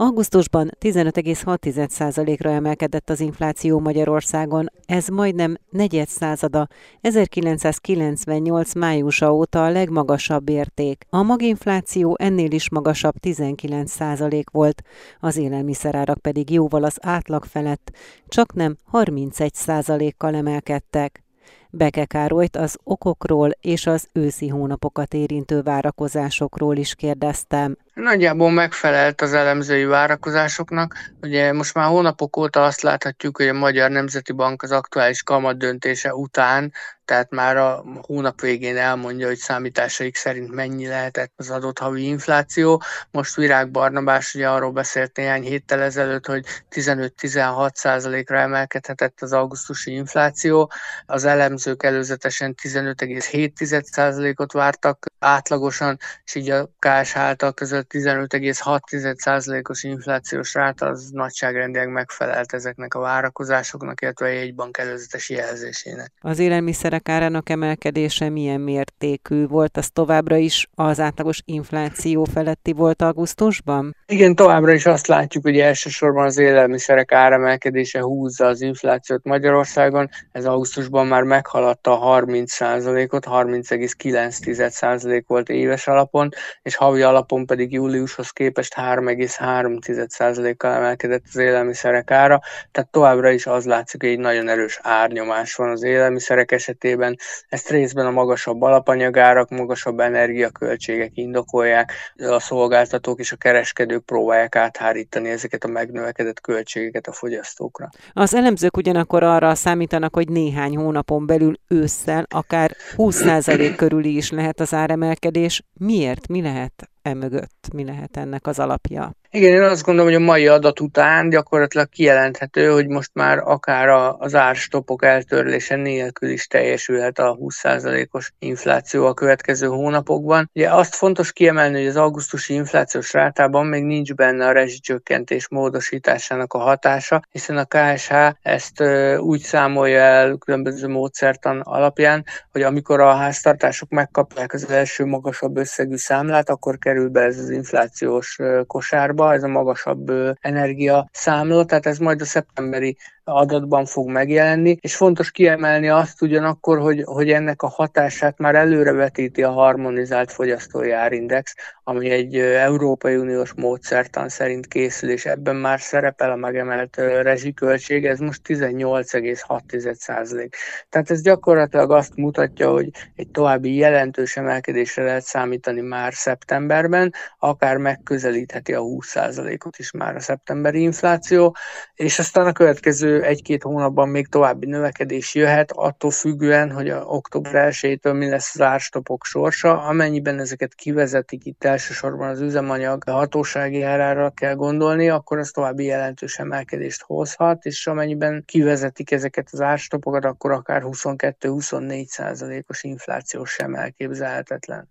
Augusztusban 15,6%-ra emelkedett az infláció Magyarországon, ez majdnem negyed százada, 1998 májusa óta a legmagasabb érték. A maginfláció ennél is magasabb 19% volt, az élelmiszerárak pedig jóval az átlag felett, csak nem 31%-kal emelkedtek. Beke Károlyt az okokról és az őszi hónapokat érintő várakozásokról is kérdeztem. Nagyjából megfelelt az elemzői várakozásoknak. Ugye most már hónapok óta azt láthatjuk, hogy a Magyar Nemzeti Bank az aktuális kamat döntése után, tehát már a hónap végén elmondja, hogy számításaik szerint mennyi lehetett az adott havi infláció. Most Virág Barnabás ugye arról beszélt néhány héttel ezelőtt, hogy 15-16 százalékra emelkedhetett az augusztusi infláció. Az elemzők előzetesen 15,7 százalékot vártak átlagosan, és így a KSH által között 15,6%-os inflációs ráta az nagyságrendileg megfelelt ezeknek a várakozásoknak, illetve a jegybank előzetes jelzésének. Az élelmiszerek árának emelkedése milyen mértékű volt? Az továbbra is az átlagos infláció feletti volt augusztusban? Igen, továbbra is azt látjuk, hogy elsősorban az élelmiszerek áremelkedése húzza az inflációt Magyarországon. Ez augusztusban már meghaladta a 30%-ot, 30,9% volt éves alapon, és havi alapon pedig júliushoz képest 3,3%-kal emelkedett az élelmiszerek ára, tehát továbbra is az látszik, hogy egy nagyon erős árnyomás van az élelmiszerek esetében. Ezt részben a magasabb alapanyagárak, magasabb energiaköltségek indokolják, a szolgáltatók és a kereskedők próbálják áthárítani ezeket a megnövekedett költségeket a fogyasztókra. Az elemzők ugyanakkor arra számítanak, hogy néhány hónapon belül ősszel akár 20% körüli is lehet az áremelkedés. Miért? Mi lehet emögött? Mi lehet ennek az alapja? Igen, én azt gondolom, hogy a mai adat után gyakorlatilag kijelenthető, hogy most már akár az árstopok eltörlése nélkül is teljesülhet a 20%-os infláció a következő hónapokban. Ugye azt fontos kiemelni, hogy az augusztusi inflációs rátában még nincs benne a rezsicsökkentés módosításának a hatása, hiszen a KSH ezt úgy számolja el különböző módszertan alapján, hogy amikor a háztartások megkapják az első magasabb összegű számlát, akkor kerül be ez az inflációs kosárba, árba, ez a magasabb energia számla, tehát ez majd a szeptemberi adatban fog megjelenni, és fontos kiemelni azt ugyanakkor, hogy, hogy ennek a hatását már előrevetíti a harmonizált fogyasztói árindex, ami egy Európai Uniós módszertan szerint készül, és ebben már szerepel a megemelt rezsiköltség, ez most 18,6%. Tehát ez gyakorlatilag azt mutatja, hogy egy további jelentős emelkedésre lehet számítani már szeptemberben, akár megközelítheti a 20%-ot is már a szeptemberi infláció, és aztán a következő egy-két hónapban még további növekedés jöhet, attól függően, hogy a október 1-től mi lesz az árstopok sorsa. Amennyiben ezeket kivezetik, itt elsősorban az üzemanyag hatósági árára kell gondolni, akkor az további jelentős emelkedést hozhat, és amennyiben kivezetik ezeket az árstopokat, akkor akár 22-24 százalékos infláció sem elképzelhetetlen.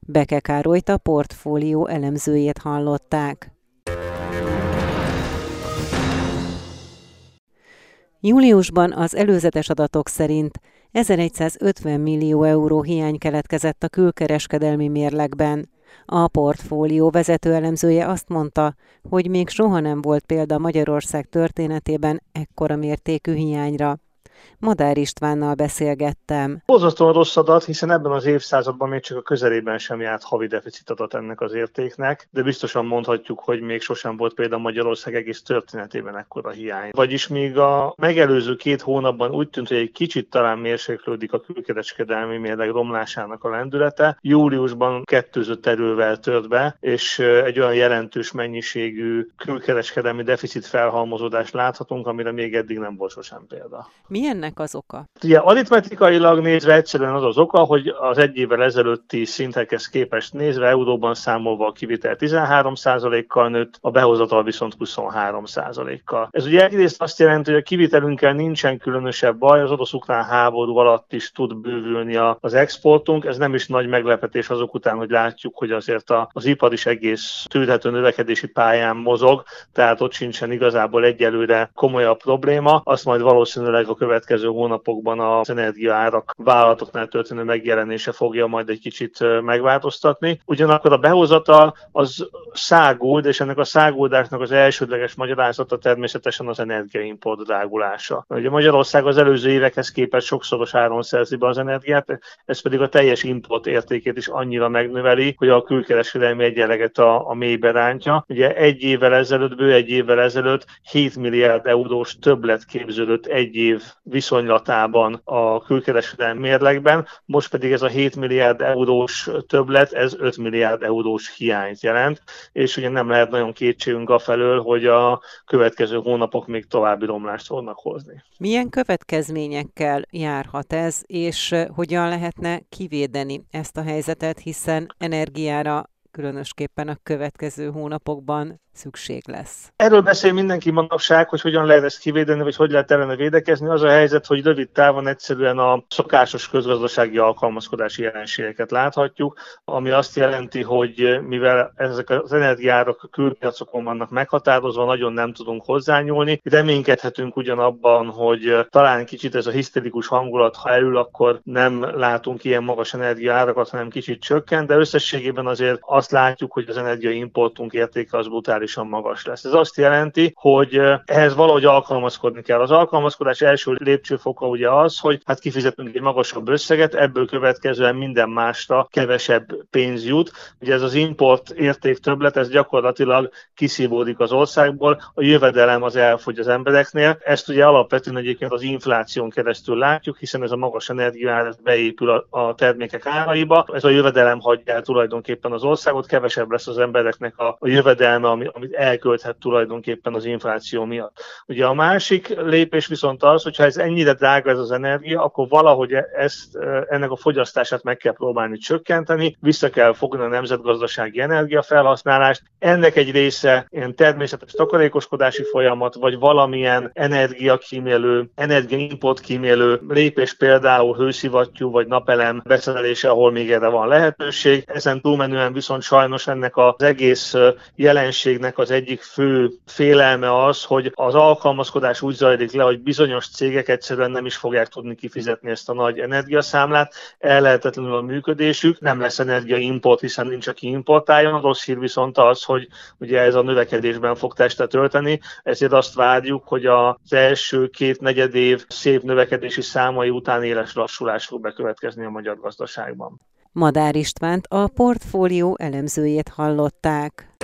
Beke Károlyt a portfólió elemzőjét hallották. Júliusban az előzetes adatok szerint 1150 millió euró hiány keletkezett a külkereskedelmi mérlegben. A portfólió vezető elemzője azt mondta, hogy még soha nem volt példa Magyarország történetében ekkora mértékű hiányra. Madár Istvánnal beszélgettem. Borzasztóan rossz adat, hiszen ebben az évszázadban még csak a közelében sem járt havi deficit adat ennek az értéknek, de biztosan mondhatjuk, hogy még sosem volt például Magyarország egész történetében ekkora hiány. Vagyis még a megelőző két hónapban úgy tűnt, hogy egy kicsit talán mérséklődik a külkereskedelmi mérleg romlásának a lendülete. Júliusban kettőzött erővel tört be, és egy olyan jelentős mennyiségű külkereskedelmi deficit felhalmozódást láthatunk, amire még eddig nem volt sosem példa. Milyen ennek az oka? Ugye aritmetikailag nézve egyszerűen az az oka, hogy az egy évvel ezelőtti szintekhez képest nézve euróban számolva a kivitel 13%-kal nőtt, a behozatal viszont 23%-kal. Ez ugye egyrészt azt jelenti, hogy a kivitelünkkel nincsen különösebb baj, az orosz-ukrán háború alatt is tud bővülni az exportunk, ez nem is nagy meglepetés azok után, hogy látjuk, hogy azért az ipar is egész tűrhető növekedési pályán mozog, tehát ott sincsen igazából egyelőre komolyabb probléma, azt majd valószínűleg a következő következő hónapokban az energiaárak vállalatoknál történő megjelenése fogja majd egy kicsit megváltoztatni. Ugyanakkor a behozatal az száguld, és ennek a száguldásnak az elsődleges magyarázata természetesen az energiaimport drágulása. Ugye Magyarország az előző évekhez képest sokszoros áron szerzi be az energiát, ez pedig a teljes import értékét is annyira megnöveli, hogy a külkereskedelmi egyenleget a, a mélybe rántja. Ugye egy évvel ezelőtt, bő egy évvel ezelőtt 7 milliárd eurós többlet képződött egy év viszonylatában a külkereskedelmi mérlegben, most pedig ez a 7 milliárd eurós többlet, ez 5 milliárd eurós hiányt jelent, és ugye nem lehet nagyon kétségünk afelől, hogy a következő hónapok még további romlást fognak hozni. Milyen következményekkel járhat ez, és hogyan lehetne kivédeni ezt a helyzetet, hiszen energiára különösképpen a következő hónapokban szükség lesz. Erről beszél mindenki manapság, hogy hogyan lehet ezt kivédeni, vagy hogy lehet ellene védekezni. Az a helyzet, hogy rövid távon egyszerűen a szokásos közgazdasági alkalmazkodási jelenségeket láthatjuk, ami azt jelenti, hogy mivel ezek az energiárak a külpiacokon vannak meghatározva, nagyon nem tudunk hozzányúlni. Reménykedhetünk ugyanabban, hogy talán kicsit ez a hiszterikus hangulat, ha elül, akkor nem látunk ilyen magas energiárakat, hanem kicsit csökken, de összességében azért azt látjuk, hogy az energiaimportunk értéke az brutális brutálisan magas lesz. Ez azt jelenti, hogy ehhez valahogy alkalmazkodni kell. Az alkalmazkodás első lépcsőfoka ugye az, hogy hát kifizetünk egy magasabb összeget, ebből következően minden másra kevesebb pénz jut. Ugye ez az import érték többlet, ez gyakorlatilag kiszívódik az országból, a jövedelem az elfogy az embereknél. Ezt ugye alapvetően egyébként az infláción keresztül látjuk, hiszen ez a magas energiaár beépül a, a termékek áraiba. Ez a jövedelem hagyja el tulajdonképpen az országot, kevesebb lesz az embereknek a, a jövedelme, ami, amit elkölthet tulajdonképpen az infláció miatt. Ugye a másik lépés viszont az, hogyha ez ennyire drága ez az energia, akkor valahogy e- ezt, e, ennek a fogyasztását meg kell próbálni csökkenteni, vissza kell fogni a nemzetgazdasági energiafelhasználást. Ennek egy része ilyen természetes takarékoskodási folyamat, vagy valamilyen energiakímélő, energiaimport kímélő lépés, például hőszivattyú vagy napelem beszerelése, ahol még erre van lehetőség. Ezen túlmenően viszont sajnos ennek az egész jelenség cégnek az egyik fő félelme az, hogy az alkalmazkodás úgy zajlik le, hogy bizonyos cégek egyszerűen nem is fogják tudni kifizetni ezt a nagy energiaszámlát, ellehetetlenül a működésük, nem lesz energiaimport, hiszen nincs, aki importáljon. A rossz hír viszont az, hogy ugye ez a növekedésben fog testet tölteni, ezért azt várjuk, hogy az első két negyed év szép növekedési számai után éles lassulás fog bekövetkezni a magyar gazdaságban. Madár Istvánt a portfólió elemzőjét hallották.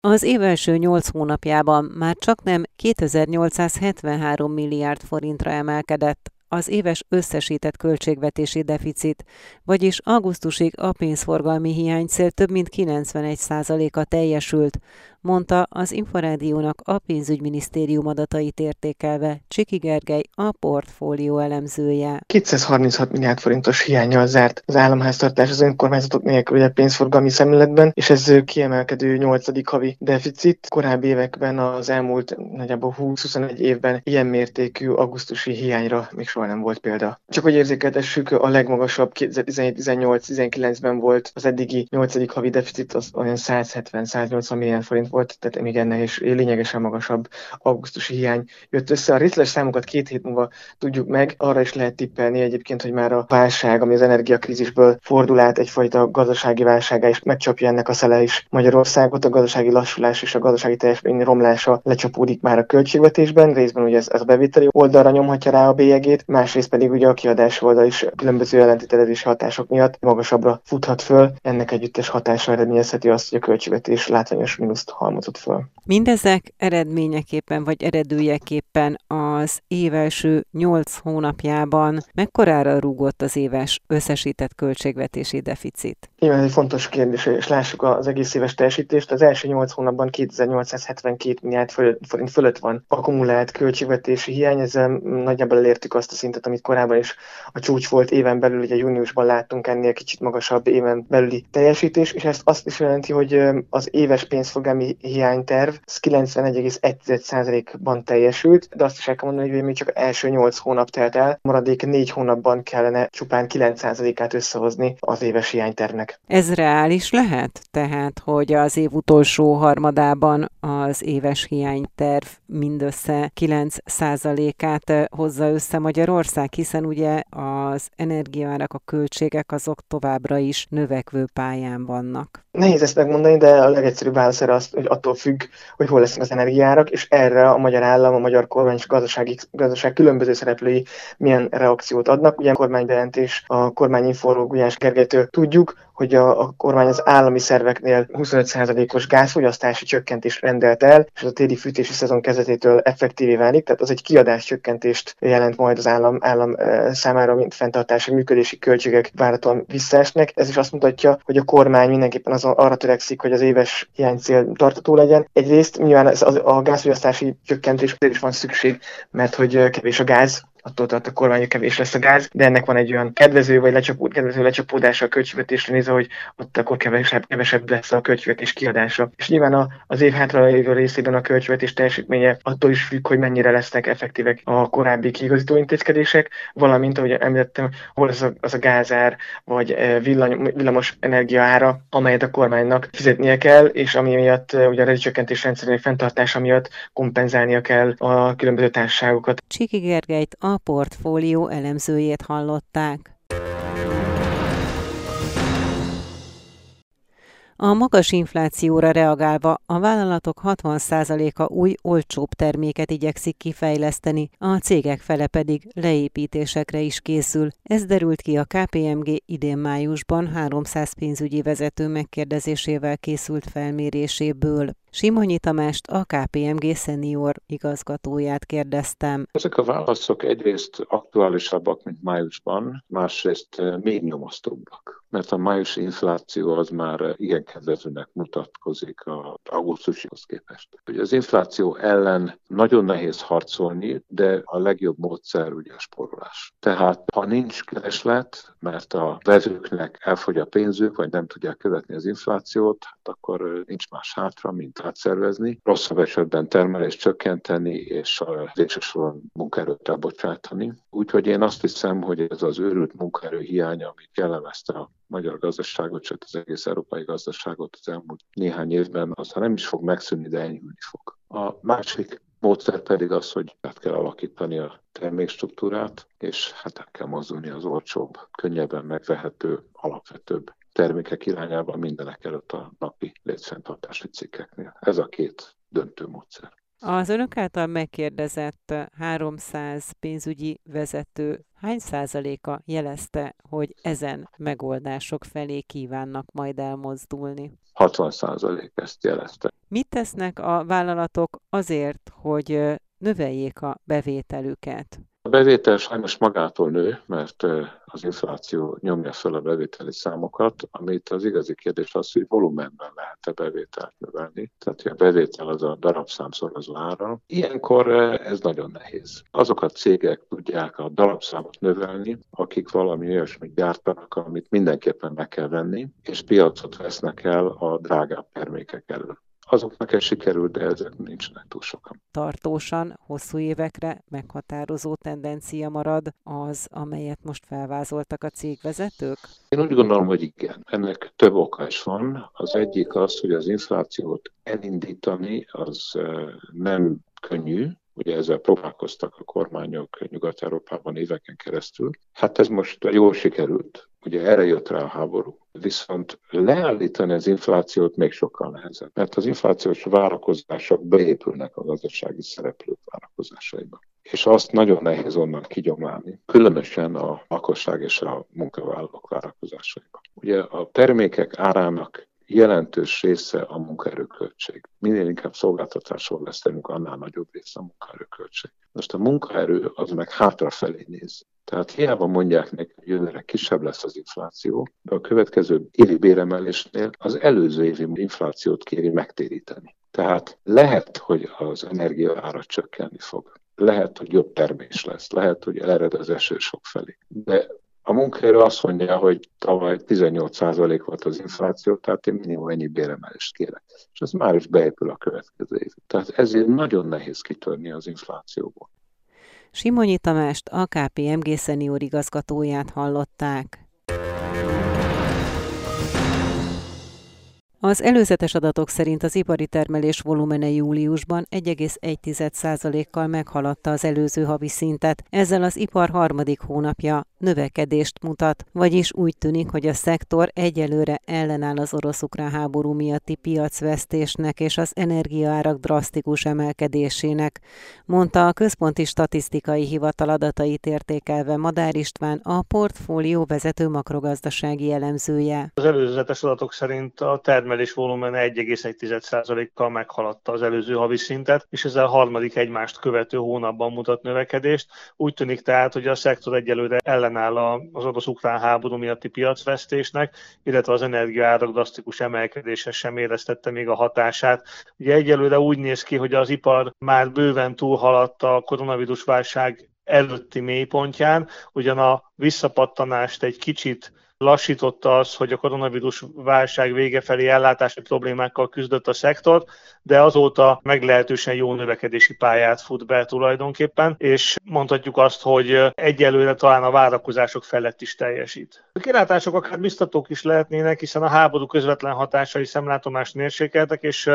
Az év első 8 hónapjában már csak nem 2873 milliárd forintra emelkedett az éves összesített költségvetési deficit, vagyis augusztusig a pénzforgalmi hiánycél több mint 91%-a teljesült, mondta az Inforádiónak a pénzügyminisztérium adatait értékelve Csiki Gergely, a portfólió elemzője. 236 milliárd forintos hiányjal zárt az államháztartás az önkormányzatok nélkül a pénzforgalmi szemléletben, és ez kiemelkedő 8. havi deficit. Korábbi években az elmúlt nagyjából 20-21 évben ilyen mértékű augusztusi hiányra még soha nem volt példa. Csak hogy érzékeltessük, a legmagasabb 2017-18-19-ben volt az eddigi 8. havi deficit, az olyan 170-180 milliárd forint volt, tehát még ennél is lényegesen magasabb augusztusi hiány jött össze. A részletes számokat két hét múlva tudjuk meg, arra is lehet tippelni egyébként, hogy már a válság, ami az energiakrízisből fordul át egyfajta gazdasági válságá, és megcsapja ennek a szele is Magyarországot, a gazdasági lassulás és a gazdasági teljesítmény romlása lecsapódik már a költségvetésben, részben ugye ez, ez a bevételi oldalra nyomhatja rá a bélyegét, másrészt pedig ugye a kiadás oldal is különböző ellentételezési hatások miatt magasabbra futhat föl. Ennek együttes hatása eredményezheti azt, hogy a költségvetés látványos mínuszt halmozott föl. Mindezek eredményeképpen vagy eredőjeképpen az év első 8 hónapjában mekkorára rúgott az éves összesített költségvetési deficit? Igen, egy fontos kérdés, és lássuk az egész éves teljesítést. Az első 8 hónapban 2872 milliárd forint fölött van akkumulált költségvetési hiány, ezzel nagyjából elértük azt a szintet, amit korábban is a csúcs volt éven belül, ugye júniusban láttunk ennél kicsit magasabb éven belüli teljesítés, és ezt azt is jelenti, hogy az éves pénzfogámi évi hiányterv, ez 91,1%-ban teljesült, de azt is el kell mondani, hogy még csak első 8 hónap telt el, maradék 4 hónapban kellene csupán 9%-át összehozni az éves hiánytervnek. Ez reális lehet? Tehát, hogy az év utolsó harmadában az éves hiányterv mindössze 9%-át hozza össze Magyarország, hiszen ugye az energiárak, a költségek azok továbbra is növekvő pályán vannak. Nehéz ezt megmondani, de a legegyszerűbb válasz erre az, hogy attól függ, hogy hol lesznek az energiárak, és erre a magyar állam, a magyar kormány és gazdasági, gazdaság különböző szereplői milyen reakciót adnak. Ugye a kormánybejelentés a kormányinformó Gulyás Gergelytől tudjuk, hogy a, a kormány az állami szerveknél 25%-os gázfogyasztási csökkentést rendelt el, és az a téli fűtési szezon kezdetétől effektívé válik, tehát az egy kiadás csökkentést jelent majd az állam, állam számára, mint fenntartási működési költségek várhatóan visszaesnek. Ez is azt mutatja, hogy a kormány mindenképpen az, arra törekszik, hogy az éves hiánycél tartató legyen. Egyrészt nyilván az, a gázfogyasztási csökkentés is van szükség, mert hogy kevés a gáz, attól tart a kormány, hogy kevés lesz a gáz, de ennek van egy olyan kedvező vagy lecsapó, kedvező lecsapódása a költségvetésre nézve, hogy ott akkor kevesebb, kevesebb lesz a költségvetés kiadása. És nyilván a, az év hátra lévő részében a költségvetés teljesítménye attól is függ, hogy mennyire lesznek effektívek a korábbi kiigazító intézkedések, valamint, ahogy említettem, hol az a, az a gázár, vagy eh, villany, villamos energia ára, amelyet a kormánynak fizetnie kell, és ami miatt eh, ugye a rezsicsökkentés rendszerének fenntartása miatt kompenzálnia kell a különböző társaságokat. Csiki Gergelyt a portfólió elemzőjét hallották. A magas inflációra reagálva a vállalatok 60%-a új, olcsóbb terméket igyekszik kifejleszteni, a cégek fele pedig leépítésekre is készül. Ez derült ki a KPMG idén májusban 300 pénzügyi vezető megkérdezésével készült felméréséből. Simonyi Tamást, a KPMG szenior igazgatóját kérdeztem. Ezek a válaszok egyrészt aktuálisabbak, mint májusban, másrészt eh, még nyomasztóbbak mert a májusi infláció az már igen kedvezőnek mutatkozik a augusztusihoz képest. Ugye az infláció ellen nagyon nehéz harcolni, de a legjobb módszer ugye a sporolás. Tehát ha nincs kereslet, mert a vezőknek elfogy a pénzük, vagy nem tudják követni az inflációt, hát akkor nincs más hátra, mint átszervezni, rosszabb esetben termelést csökkenteni, és a végső soron munkaerőt elbocsátani. Úgyhogy én azt hiszem, hogy ez az őrült munkaerő hiánya, amit jellemezte a magyar gazdaságot, sőt az egész európai gazdaságot az elmúlt néhány évben, az nem is fog megszűnni, de enyhülni fog. A másik módszer pedig az, hogy át kell alakítani a termékstruktúrát, és hát el kell mozdulni az olcsóbb, könnyebben megvehető, alapvetőbb termékek irányába mindenek előtt a napi létfenntartási cikkeknél. Ez a két döntő módszer. Az önök által megkérdezett 300 pénzügyi vezető hány százaléka jelezte, hogy ezen megoldások felé kívánnak majd elmozdulni? 60 százalék ezt jelezte. Mit tesznek a vállalatok azért, hogy növeljék a bevételüket? A bevétel sajnos magától nő, mert az infláció nyomja fel a bevételi számokat, amit az igazi kérdés az, hogy volumenben lehet-e bevételt növelni. Tehát, hogy a bevétel az a darabszámszor az ára. Ilyenkor ez nagyon nehéz. Azok a cégek tudják a darabszámot növelni, akik valami olyasmit gyártanak, amit mindenképpen meg kell venni, és piacot vesznek el a drágább termékek elől azoknak ez sikerült, de ezek nincsenek túl sokan. Tartósan, hosszú évekre meghatározó tendencia marad az, amelyet most felvázoltak a cégvezetők? Én úgy gondolom, hogy igen. Ennek több oka is van. Az egyik az, hogy az inflációt elindítani az nem könnyű, Ugye ezzel próbálkoztak a kormányok Nyugat-Európában éveken keresztül. Hát ez most jól sikerült. Ugye erre jött rá a háború. Viszont leállítani az inflációt még sokkal nehezebb, mert az inflációs várakozások beépülnek a gazdasági szereplők várakozásaiba. És azt nagyon nehéz onnan kigyomlálni, különösen a lakosság és a munkavállalók várakozásaiba. Ugye a termékek árának jelentős része a munkaerőköltség. Minél inkább szolgáltatásról beszélünk, annál nagyobb része a munkaerőköltség. Most a munkaerő az meg hátrafelé néz. Tehát hiába mondják neki, hogy jövőre kisebb lesz az infláció, de a következő évi béremelésnél az előző évi inflációt kéri megtéríteni. Tehát lehet, hogy az energia ára csökkenni fog. Lehet, hogy jobb termés lesz, lehet, hogy elered az eső sok felé. De A munkaerő azt mondja, hogy tavaly 18% volt az infláció, tehát én minimum ennyi béremelést kérek. És ez már is beépül a következő év. Tehát ezért nagyon nehéz kitörni az inflációból. Simonyi Tamást, a KPMG szenior igazgatóját hallották. Az előzetes adatok szerint az ipari termelés volumene júliusban 1,1%-kal meghaladta az előző havi szintet, ezzel az ipar harmadik hónapja növekedést mutat, vagyis úgy tűnik, hogy a szektor egyelőre ellenáll az orosz-ukrán háború miatti piacvesztésnek és az energiaárak drasztikus emelkedésének, mondta a Központi Statisztikai Hivatal adatait értékelve Madár István, a portfólió vezető makrogazdasági elemzője. Az előzetes adatok szerint a termelés volumene 1,1%-kal meghaladta az előző havi szintet, és ezzel a harmadik egymást követő hónapban mutat növekedést. Úgy tűnik tehát, hogy a szektor egyelőre ellen ellenáll az orosz-ukrán háború miatti piacvesztésnek, illetve az energiaárak drasztikus emelkedése sem éreztette még a hatását. Ugye egyelőre úgy néz ki, hogy az ipar már bőven túlhaladta a koronavírus válság előtti mélypontján, ugyan a visszapattanást egy kicsit lassította az, hogy a koronavírus válság vége felé ellátási problémákkal küzdött a szektor, de azóta meglehetősen jó növekedési pályát fut be tulajdonképpen, és mondhatjuk azt, hogy egyelőre talán a várakozások felett is teljesít. A kilátások akár biztatók is lehetnének, hiszen a háború közvetlen hatásai szemlátomást mérsékeltek, és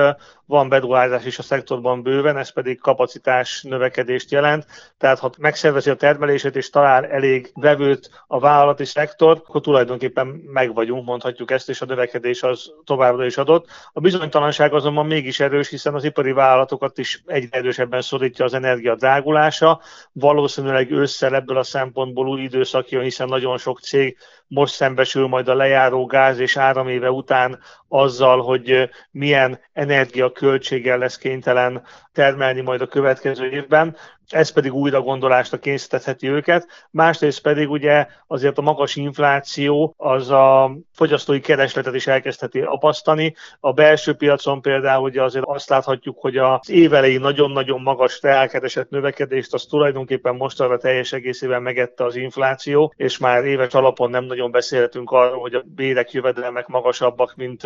van beruházás is a szektorban bőven, ez pedig kapacitás növekedést jelent. Tehát ha megszervezi a termelését és talál elég vevőt a vállalati szektor, akkor tulajdonképpen meg vagyunk, mondhatjuk ezt, és a növekedés az továbbra is adott. A bizonytalanság azonban mégis erős, hiszen az ipari vállalatokat is egyre erősebben szorítja az energia drágulása. Valószínűleg ősszel ebből a szempontból új időszak jön, hiszen nagyon sok cég most szembesül majd a lejáró gáz és áraméve után azzal, hogy milyen energiaköltséggel lesz kénytelen termelni majd a következő évben ez pedig újra gondolásra kényszerítheti őket. Másrészt pedig ugye azért a magas infláció az a fogyasztói keresletet is elkezdheti apasztani. A belső piacon például ugye azért azt láthatjuk, hogy az évelei nagyon-nagyon magas reálkeresett növekedést az tulajdonképpen mostanra teljes egészében megette az infláció, és már éves alapon nem nagyon beszélhetünk arról, hogy a bérek jövedelmek magasabbak, mint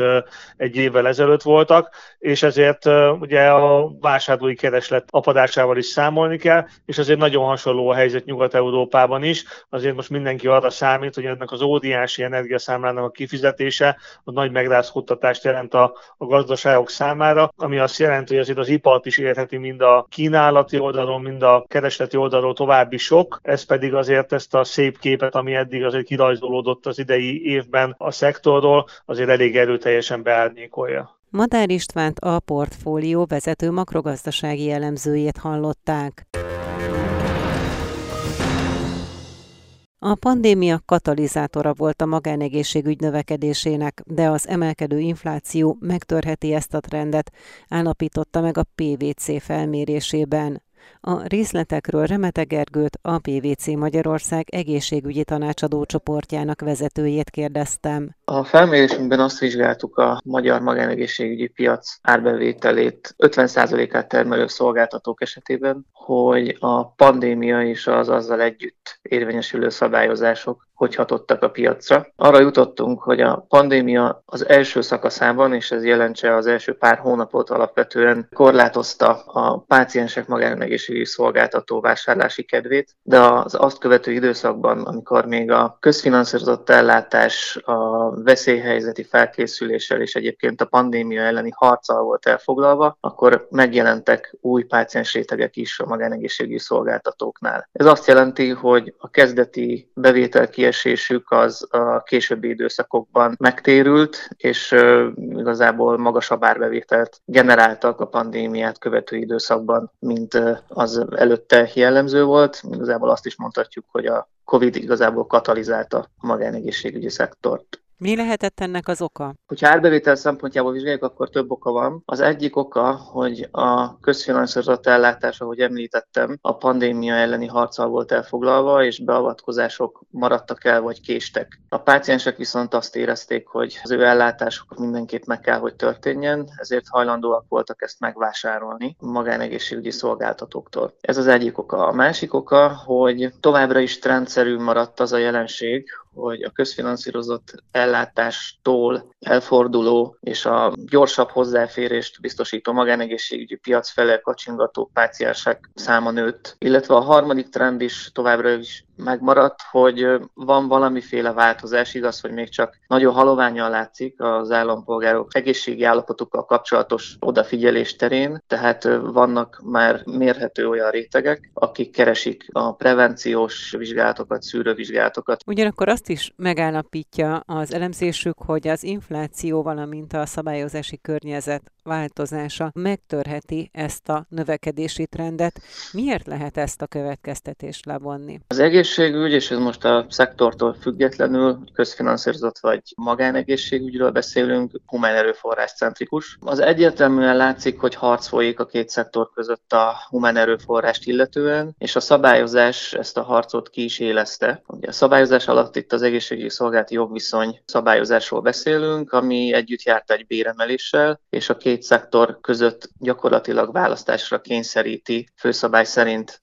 egy évvel ezelőtt voltak, és ezért ugye a vásárlói kereslet apadásával is számolni kell, el, és azért nagyon hasonló a helyzet Nyugat-Európában is. Azért most mindenki arra számít, hogy ennek az óriási energiaszámlának a kifizetése a nagy megrázkódtatást jelent a, a gazdaságok számára, ami azt jelenti, hogy azért az ipart is érheti mind a kínálati oldalon, mind a keresleti oldalon további sok. Ez pedig azért ezt a szép képet, ami eddig azért kirajzolódott az idei évben a szektorról, azért elég erőteljesen beárnyékolja. Madár Istvánt a portfólió vezető makrogazdasági elemzőjét hallották. A pandémia katalizátora volt a magánegészségügy növekedésének, de az emelkedő infláció megtörheti ezt a trendet, állapította meg a PVC felmérésében. A részletekről Remete Gergőt, a PVC Magyarország egészségügyi tanácsadó csoportjának vezetőjét kérdeztem. A felmérésünkben azt vizsgáltuk a magyar magánegészségügyi piac árbevételét 50%-át termelő szolgáltatók esetében, hogy a pandémia és az azzal együtt érvényesülő szabályozások hogy hatottak a piacra. Arra jutottunk, hogy a pandémia az első szakaszában, és ez jelentse az első pár hónapot alapvetően korlátozta a páciensek magánegészségügyi szolgáltató vásárlási kedvét, de az azt követő időszakban, amikor még a közfinanszírozott ellátás a veszélyhelyzeti felkészüléssel és egyébként a pandémia elleni harccal volt elfoglalva, akkor megjelentek új páciens rétegek is a magánegészségügyi szolgáltatóknál. Ez azt jelenti, hogy a kezdeti bevétel kiesésük az a későbbi időszakokban megtérült, és igazából magasabb árbevételt generáltak a pandémiát követő időszakban, mint az előtte jellemző volt. Igazából azt is mondhatjuk, hogy a COVID igazából katalizálta a magánegészségügyi szektort. Mi lehetett ennek az oka? Hogyha árbevétel szempontjából vizsgáljuk, akkor több oka van. Az egyik oka, hogy a közfinanszírozott ellátás, ahogy említettem, a pandémia elleni harccal volt elfoglalva, és beavatkozások maradtak el, vagy késtek. A páciensek viszont azt érezték, hogy az ő ellátásuk mindenképp meg kell, hogy történjen, ezért hajlandóak voltak ezt megvásárolni magánegészségügyi szolgáltatóktól. Ez az egyik oka. A másik oka, hogy továbbra is trendszerű maradt az a jelenség, hogy a közfinanszírozott ellátástól elforduló és a gyorsabb hozzáférést biztosító magánegészségügyi piac felé kacsingató páciensek száma nőtt. Illetve a harmadik trend is továbbra is megmaradt, hogy van valamiféle változás, igaz, hogy még csak nagyon haloványan látszik az állampolgárok egészségi állapotukkal kapcsolatos odafigyelés terén, tehát vannak már mérhető olyan rétegek, akik keresik a prevenciós vizsgálatokat, szűrővizsgálatokat. Ugyanakkor azt is megállapítja az elemzésük, hogy az infláció, valamint a szabályozási környezet változása megtörheti ezt a növekedési trendet. Miért lehet ezt a következtetést levonni? Az egészségügy, és ez most a szektortól függetlenül, közfinanszírozott vagy magánegészségügyről beszélünk, humán erőforrás centrikus. Az egyértelműen látszik, hogy harc folyik a két szektor között a humán erőforrást illetően, és a szabályozás ezt a harcot ki is élezte. Ugye a szabályozás alatt itt az egészségügyi szolgálati jogviszony szabályozásról beszélünk, ami együtt járt egy béremeléssel, és a két két szektor között gyakorlatilag választásra kényszeríti főszabály szerint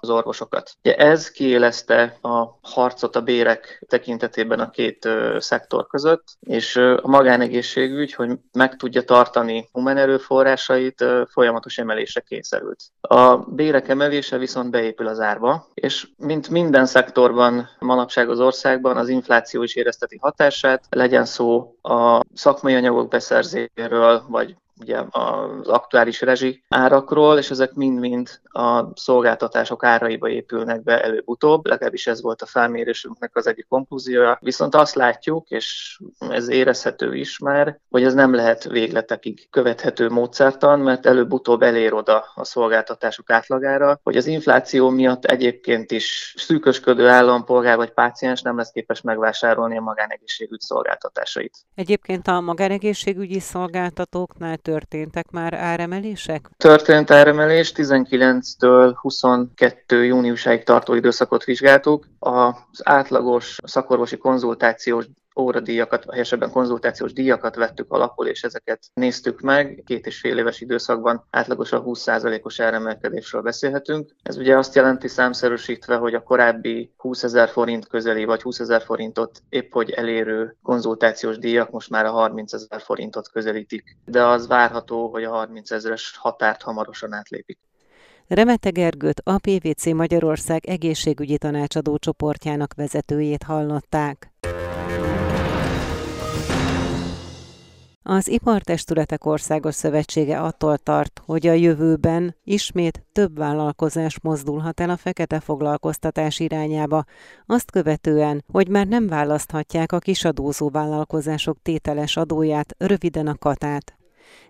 az orvosokat. Ugye ez kiélezte a harcot a bérek tekintetében a két szektor között, és a magánegészségügy, hogy meg tudja tartani humán erőforrásait, folyamatos emelésre kényszerült. A bérek emelése viszont beépül az árba, és mint minden szektorban manapság az országban, az infláció is érezteti hatását, legyen szó a szakmai anyagok beszerzéséről, vagy ugye az aktuális rezsi árakról, és ezek mind-mind a szolgáltatások áraiba épülnek be előbb-utóbb, legalábbis ez volt a felmérésünknek az egyik konklúziója. Viszont azt látjuk, és ez érezhető is már, hogy ez nem lehet végletekig követhető módszertan, mert előbb-utóbb elér oda a szolgáltatások átlagára, hogy az infláció miatt egyébként is szűkösködő állampolgár vagy páciens nem lesz képes megvásárolni a magánegészségügy szolgáltatásait. Egyébként a magánegészségügyi szolgáltatóknál történtek már áremelések? Történt áremelés, 19-től 22 júniusáig tartó időszakot vizsgáltuk. Az átlagos szakorvosi konzultációs óradíjakat, helyesebben konzultációs díjakat vettük alapul, és ezeket néztük meg. Két és fél éves időszakban átlagosan 20%-os áremelkedésről beszélhetünk. Ez ugye azt jelenti számszerűsítve, hogy a korábbi 20 ezer forint közeli, vagy 20 ezer forintot épp hogy elérő konzultációs díjak most már a 30 ezer forintot közelítik. De az várható, hogy a 30 ezeres határt hamarosan átlépik. Remete Gergőt a PVC Magyarország egészségügyi tanácsadó csoportjának vezetőjét hallották. Az Ipartestületek Országos Szövetsége attól tart, hogy a jövőben ismét több vállalkozás mozdulhat el a fekete foglalkoztatás irányába, azt követően, hogy már nem választhatják a kisadózó vállalkozások tételes adóját, röviden a katát.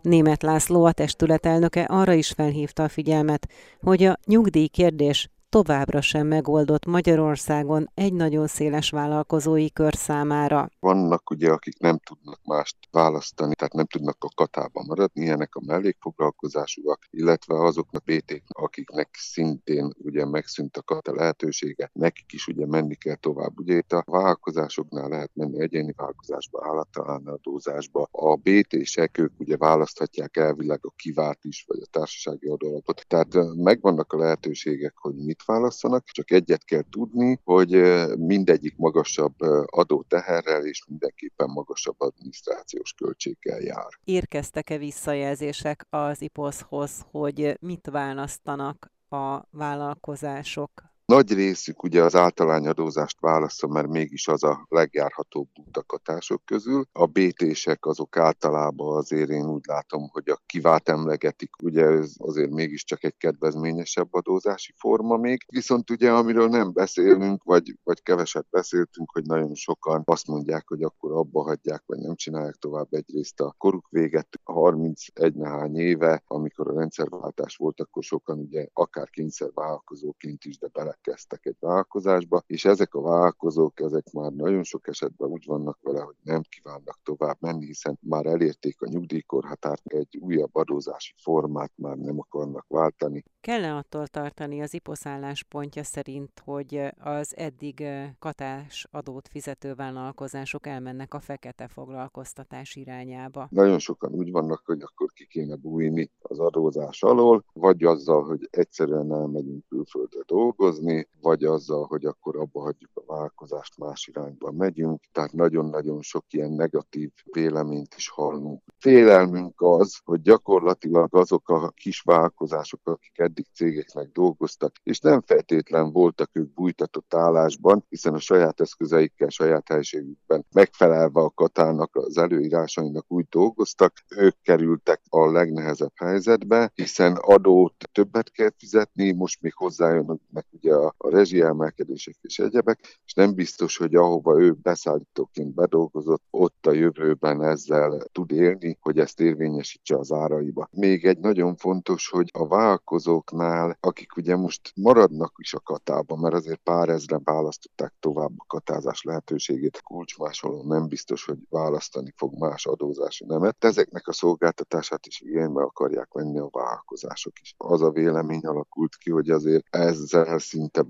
Német László, a testület elnöke arra is felhívta a figyelmet, hogy a nyugdíj kérdés továbbra sem megoldott Magyarországon egy nagyon széles vállalkozói kör számára. Vannak ugye, akik nem tudnak mást választani, tehát nem tudnak a katában maradni, ilyenek a mellékfoglalkozásúak, illetve azoknak BT, akiknek szintén ugye megszűnt a kata lehetősége, nekik is ugye menni kell tovább. Ugye itt a vállalkozásoknál lehet menni egyéni vállalkozásba, állattalán adózásba. A BT-sek ők ugye választhatják elvileg a kivált is, vagy a társasági adóalapot. Tehát megvannak a lehetőségek, hogy mit mit választanak, csak egyet kell tudni, hogy mindegyik magasabb adóteherrel és mindenképpen magasabb adminisztrációs költséggel jár. Érkeztek-e visszajelzések az IPOSZ-hoz, hogy mit választanak a vállalkozások nagy részük ugye az általányadózást válaszol, mert mégis az a legjárhatóbb utakatások közül. A BT-sek azok általában azért én úgy látom, hogy a kivált emlegetik, ugye ez azért mégiscsak egy kedvezményesebb adózási forma még. Viszont ugye amiről nem beszélünk, vagy, vagy keveset beszéltünk, hogy nagyon sokan azt mondják, hogy akkor abba hagyják, vagy nem csinálják tovább egyrészt a koruk véget 31 nehány éve, amikor a rendszerváltás volt, akkor sokan ugye akár kényszervállalkozóként is, de bele belekezdtek egy vállalkozásba, és ezek a vállalkozók, ezek már nagyon sok esetben úgy vannak vele, hogy nem kívánnak tovább menni, hiszen már elérték a nyugdíjkorhatárt, egy újabb adózási formát már nem akarnak váltani. Kell-e attól tartani az IPOSZ álláspontja szerint, hogy az eddig katás adót fizető vállalkozások elmennek a fekete foglalkoztatás irányába? Nagyon sokan úgy vannak, hogy akkor ki kéne bújni az adózás alól, vagy azzal, hogy egyszerűen elmegyünk külföldre dolgozni, vagy azzal, hogy akkor abba hagyjuk a vállalkozást, más irányba megyünk. Tehát nagyon-nagyon sok ilyen negatív véleményt is hallunk. Félelmünk az, hogy gyakorlatilag azok a kis vállalkozások, akik eddig cégeknek dolgoztak, és nem feltétlen voltak ők bújtatott állásban, hiszen a saját eszközeikkel, saját helységükben megfelelve a katának, az előírásainak úgy dolgoztak, ők kerültek a legnehezebb helyzetbe, hiszen adót többet kell fizetni, most még hozzájönnek ugye a, a rezsiemelkedések és egyebek, és nem biztos, hogy ahova ő beszállítóként bedolgozott, ott a jövőben ezzel tud élni, hogy ezt érvényesítse az áraiba. Még egy nagyon fontos, hogy a vállalkozóknál, akik ugye most maradnak is a katában, mert azért pár ezren választották tovább a katázás lehetőségét, kulcsmásoló nem biztos, hogy választani fog más adózási nemet. Ezeknek a szolgáltatását is igénybe akarják venni a vállalkozások is. Az a vélemény alakult ki, hogy azért ezzel szinte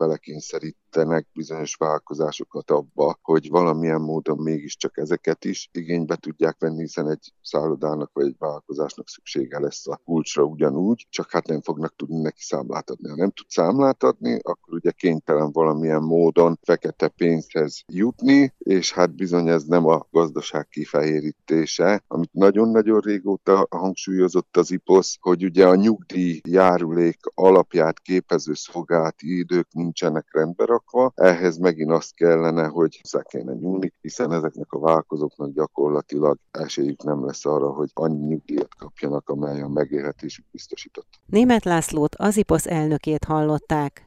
belekényszerítenek bizonyos vállalkozásokat abba, hogy valamilyen módon mégiscsak ezeket is igénybe tudják venni, hiszen egy szállodának vagy egy vállalkozásnak szüksége lesz a kulcsra ugyanúgy, csak hát nem fognak tudni neki számlát adni. Ha nem tud számlát adni, akkor ugye kénytelen valamilyen módon fekete pénzhez jutni, és hát bizony ez nem a gazdaság kifehérítése, amit nagyon-nagyon régóta hangsúlyozott az IPOSZ, hogy ugye a nyugdíj járulék alapját képező szolgálati idők nincsenek rendbe rakva, ehhez megint azt kellene, hogy hozzá kéne nyúlni, hiszen ezeknek a vállalkozóknak gyakorlatilag esélyük nem lesz arra, hogy annyi nyugdíjat kapjanak, amely a megélhetésük biztosított. Német Lászlót, az IPOSZ elnökét hallották.